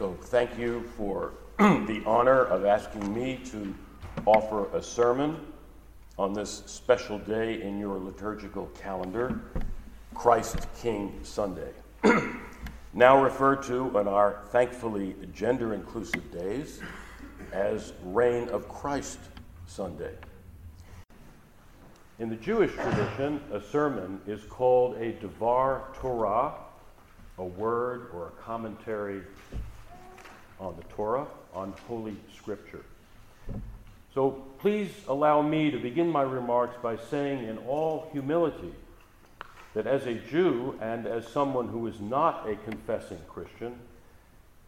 So thank you for the honor of asking me to offer a sermon on this special day in your liturgical calendar, Christ King Sunday. now referred to on our thankfully gender inclusive days as Reign of Christ Sunday. In the Jewish tradition, a sermon is called a Devar Torah, a word or a commentary on the Torah, on Holy Scripture. So please allow me to begin my remarks by saying, in all humility, that as a Jew and as someone who is not a confessing Christian,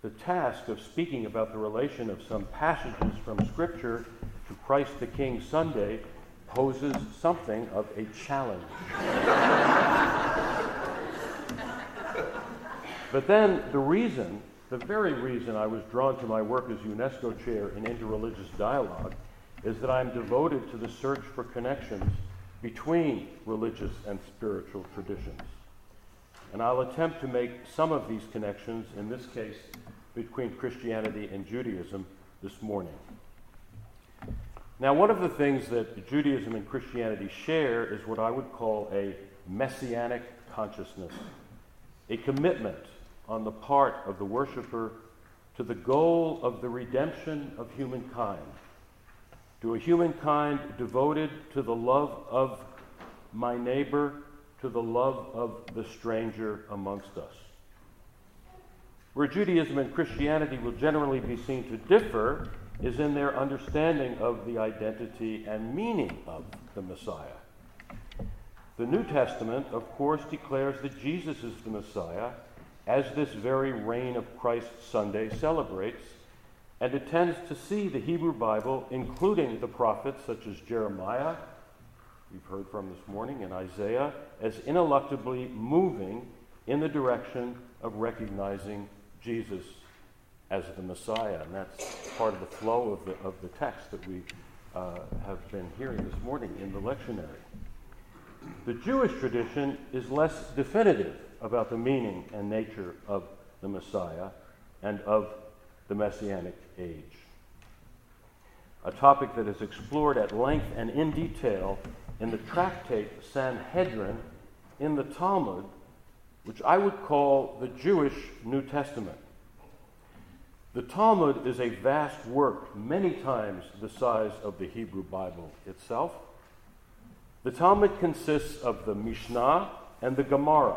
the task of speaking about the relation of some passages from Scripture to Christ the King Sunday poses something of a challenge. but then the reason, the very reason I was drawn to my work as UNESCO chair in interreligious dialogue is that I'm devoted to the search for connections between religious and spiritual traditions. And I'll attempt to make some of these connections, in this case, between Christianity and Judaism this morning. Now, one of the things that Judaism and Christianity share is what I would call a messianic consciousness, a commitment on the part of the worshiper to the goal of the redemption of humankind to a humankind devoted to the love of my neighbor, to the love of the stranger amongst us. Where Judaism and Christianity will generally be seen to differ is in their understanding of the identity and meaning of the Messiah. The New Testament, of course, declares that Jesus is the Messiah, as this very reign of Christ Sunday celebrates and it tends to see the Hebrew Bible, including the prophets such as Jeremiah, we've heard from this morning, and Isaiah, as ineluctably moving in the direction of recognizing Jesus as the Messiah. And that's part of the flow of the, of the text that we uh, have been hearing this morning in the lectionary. The Jewish tradition is less definitive about the meaning and nature of the Messiah and of the Messianic age. A topic that is explored at length and in detail in the tractate Sanhedrin in the Talmud, which I would call the Jewish New Testament. The Talmud is a vast work, many times the size of the Hebrew Bible itself. The Talmud consists of the Mishnah and the Gemara.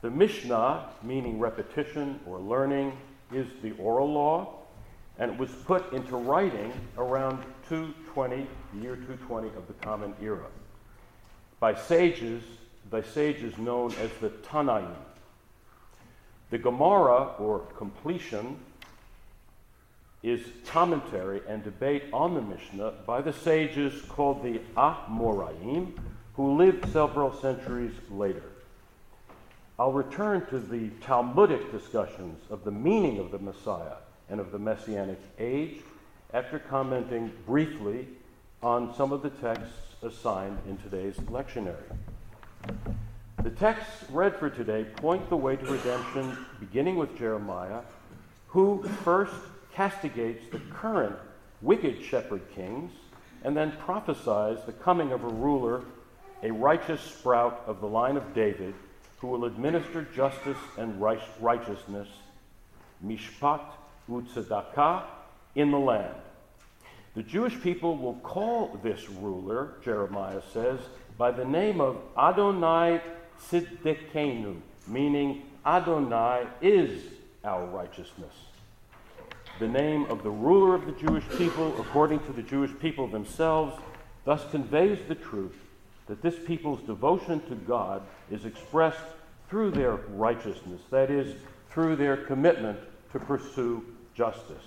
The Mishnah, meaning repetition or learning, is the oral law, and it was put into writing around 220, the year 220 of the Common Era, by sages, by sages known as the Tannaim. The Gemara, or completion, is commentary and debate on the Mishnah by the sages called the Amoraim, who lived several centuries later. I'll return to the Talmudic discussions of the meaning of the Messiah and of the Messianic age after commenting briefly on some of the texts assigned in today's lectionary. The texts read for today point the way to redemption, beginning with Jeremiah, who first castigates the current wicked shepherd kings and then prophesies the coming of a ruler, a righteous sprout of the line of David who will administer justice and righteousness, mishpat utzedakah, in the land. The Jewish people will call this ruler, Jeremiah says, by the name of Adonai Tzidkenu, meaning Adonai is our righteousness. The name of the ruler of the Jewish people, according to the Jewish people themselves, thus conveys the truth that this people's devotion to God is expressed through their righteousness, that is, through their commitment to pursue justice.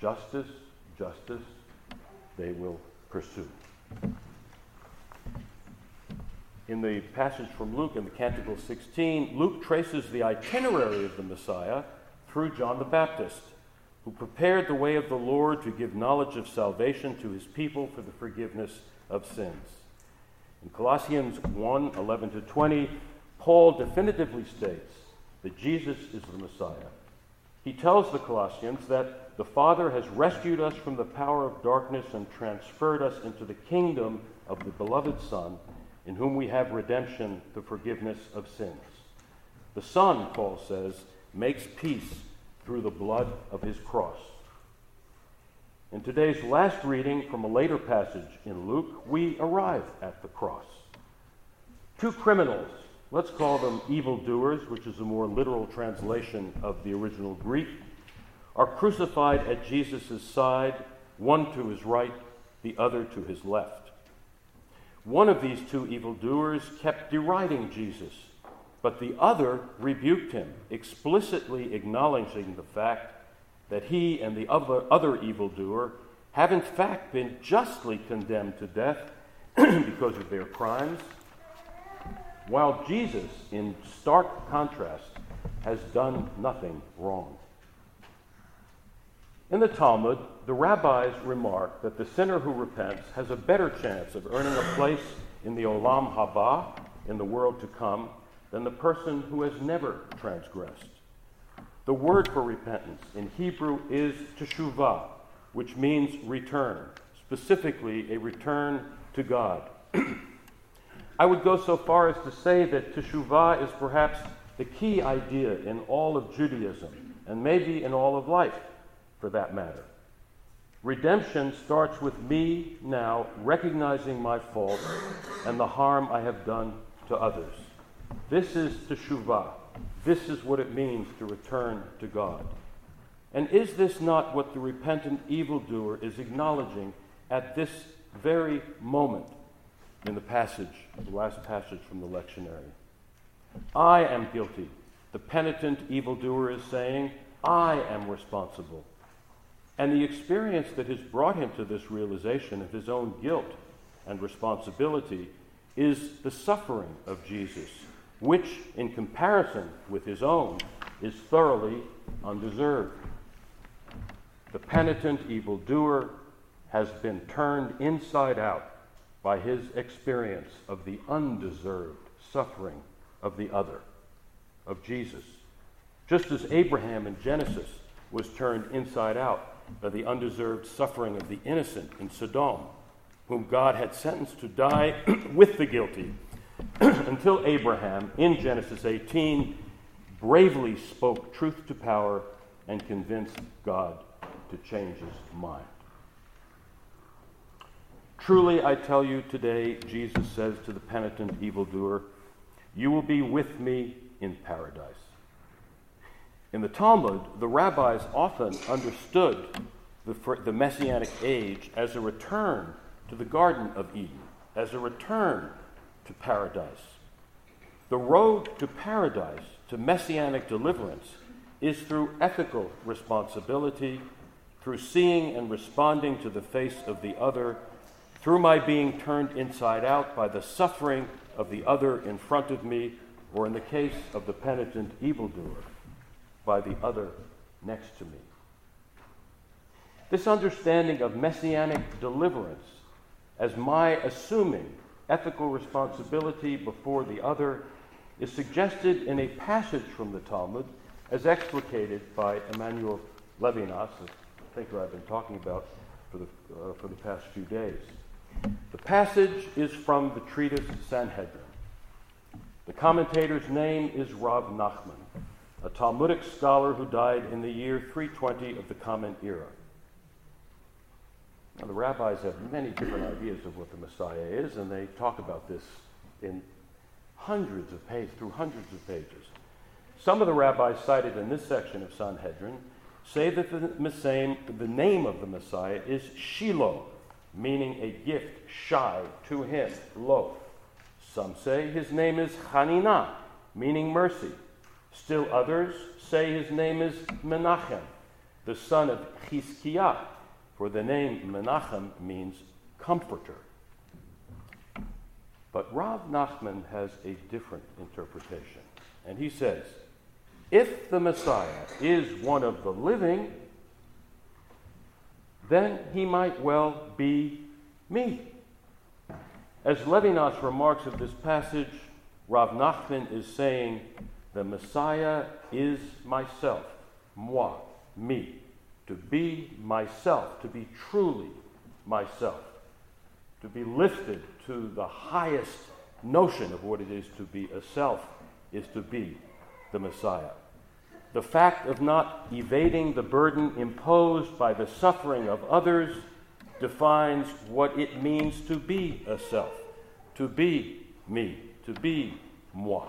Justice, justice, they will pursue. In the passage from Luke in the Canticle 16, Luke traces the itinerary of the Messiah through John the Baptist, who prepared the way of the Lord to give knowledge of salvation to his people for the forgiveness of sins. In Colossians 1 11 to 20, Paul definitively states that Jesus is the Messiah, he tells the Colossians that the Father has rescued us from the power of darkness and transferred us into the kingdom of the beloved Son, in whom we have redemption, the forgiveness of sins. The Son, Paul says, makes peace through the blood of his cross. In today's last reading from a later passage in Luke, we arrive at the cross. Two criminals, let's call them evildoers, which is a more literal translation of the original Greek, are crucified at Jesus' side, one to his right, the other to his left. One of these two evildoers kept deriding Jesus but the other rebuked him, explicitly acknowledging the fact that he and the other, other evildoer have in fact been justly condemned to death because of their crimes, while Jesus, in stark contrast, has done nothing wrong. In the Talmud, the rabbis remark that the sinner who repents has a better chance of earning a place in the Olam Haba, in the world to come, than the person who has never transgressed. The word for repentance in Hebrew is teshuvah, which means return, specifically a return to God. I would go so far as to say that teshuvah is perhaps the key idea in all of Judaism, and maybe in all of life, for that matter. Redemption starts with me now recognizing my fault and the harm I have done to others. This is teshuvah. This is what it means to return to God. And is this not what the repentant evildoer is acknowledging at this very moment in the passage, the last passage from the lectionary? I am guilty. The penitent evildoer is saying, I am responsible. And the experience that has brought him to this realization of his own guilt and responsibility is the suffering of Jesus which, in comparison with his own, is thoroughly undeserved. The penitent evildoer has been turned inside out by his experience of the undeserved suffering of the other, of Jesus. Just as Abraham in Genesis was turned inside out by the undeserved suffering of the innocent in Sodom, whom God had sentenced to die with the guilty until Abraham, in Genesis 18, bravely spoke truth to power and convinced God to change his mind. Truly, I tell you today, Jesus says to the penitent evildoer, You will be with me in paradise. In the Talmud, the rabbis often understood the, the messianic age as a return to the Garden of Eden, as a return to paradise. The road to paradise, to messianic deliverance, is through ethical responsibility, through seeing and responding to the face of the other, through my being turned inside out by the suffering of the other in front of me, or in the case of the penitent evildoer, by the other next to me. This understanding of messianic deliverance as my assuming ethical responsibility before the other is suggested in a passage from the Talmud as explicated by Emmanuel Levinas, the thinker I've been talking about for the, uh, for the past few days. The passage is from the treatise Sanhedrin. The commentator's name is Rav Nachman, a Talmudic scholar who died in the year 320 of the Common Era. Now, the rabbis have many different ideas of what the Messiah is, and they talk about this in hundreds of pages, through hundreds of pages. Some of the rabbis cited in this section of Sanhedrin say that the, the name of the Messiah is Shiloh, meaning a gift shy to him, loaf. Some say his name is Hanina, meaning mercy. Still others say his name is Menachem, the son of Chizkiah, for the name Menachem means comforter. But Rav Nachman has a different interpretation. And he says, if the Messiah is one of the living, then he might well be me. As Levinas remarks of this passage, Rav Nachman is saying, the Messiah is myself, moi, me, to be myself, to be truly myself, to be lifted to the highest notion of what it is to be a self, is to be the Messiah. The fact of not evading the burden imposed by the suffering of others defines what it means to be a self, to be me, to be moi.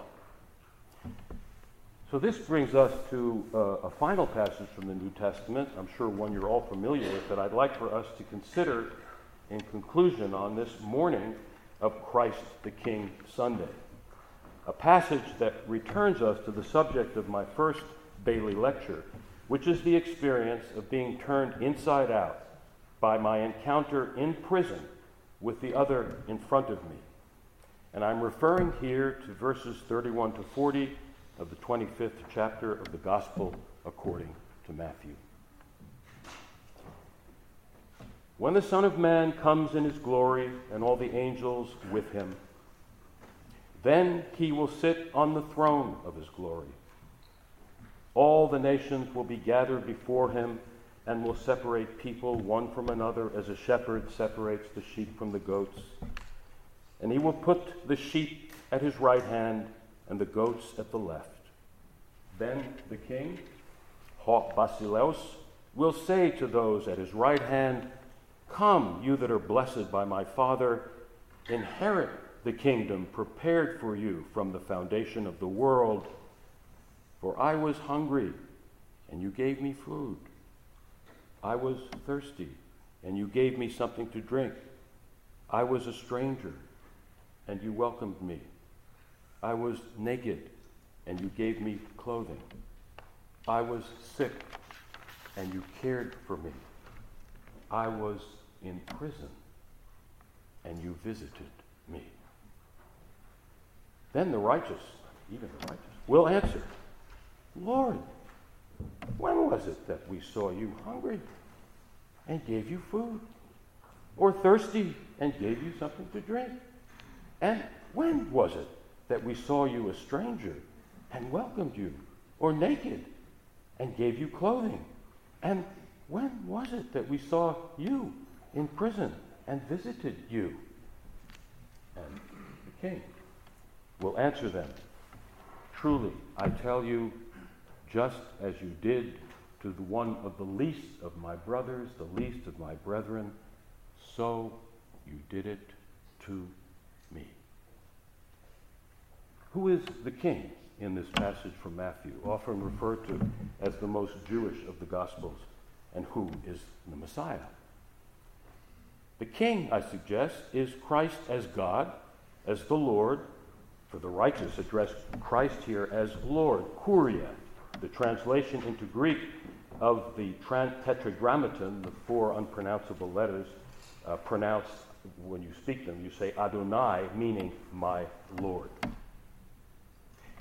So, this brings us to uh, a final passage from the New Testament, I'm sure one you're all familiar with, that I'd like for us to consider in conclusion on this morning of Christ the King Sunday. A passage that returns us to the subject of my first Bailey lecture, which is the experience of being turned inside out by my encounter in prison with the other in front of me. And I'm referring here to verses 31 to 40 of the 25th chapter of the Gospel according to Matthew. When the Son of Man comes in his glory and all the angels with him, then he will sit on the throne of his glory. All the nations will be gathered before him and will separate people one from another as a shepherd separates the sheep from the goats. And he will put the sheep at his right hand and the goats at the left. Then the king, Basileus, will say to those at his right hand, Come, you that are blessed by my Father, inherit the kingdom prepared for you from the foundation of the world. For I was hungry, and you gave me food. I was thirsty, and you gave me something to drink. I was a stranger, and you welcomed me. I was naked, and you gave me clothing. I was sick, and you cared for me. I was in prison, and you visited me. Then the righteous, even the righteous, will answer, Lord, when was it that we saw you hungry and gave you food? Or thirsty and gave you something to drink? And when was it that we saw you a stranger and welcomed you? Or naked and gave you clothing? And when was it that we saw you in prison and visited you? And the king will answer them Truly, I tell you, just as you did to the one of the least of my brothers, the least of my brethren, so you did it to. Who is the king in this passage from Matthew, often referred to as the most Jewish of the Gospels, and who is the Messiah? The king, I suggest, is Christ as God, as the Lord, for the righteous address Christ here as Lord, Kuria, the translation into Greek of the tetragrammaton, the four unpronounceable letters, uh, pronounced when you speak them, you say Adonai, meaning my Lord.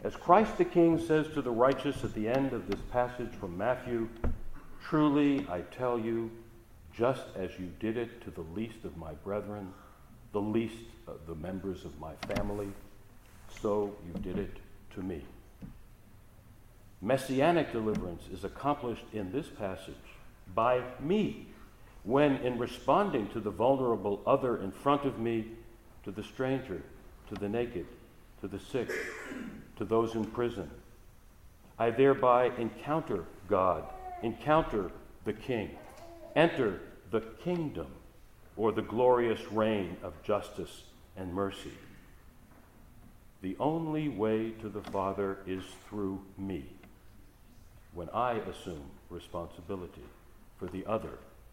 As Christ the King says to the righteous at the end of this passage from Matthew, Truly I tell you, just as you did it to the least of my brethren, the least of the members of my family, so you did it to me. Messianic deliverance is accomplished in this passage by me when, in responding to the vulnerable other in front of me, to the stranger, to the naked, to the sick, to those in prison, I thereby encounter God, encounter the King, enter the kingdom or the glorious reign of justice and mercy. The only way to the Father is through me when I assume responsibility for the other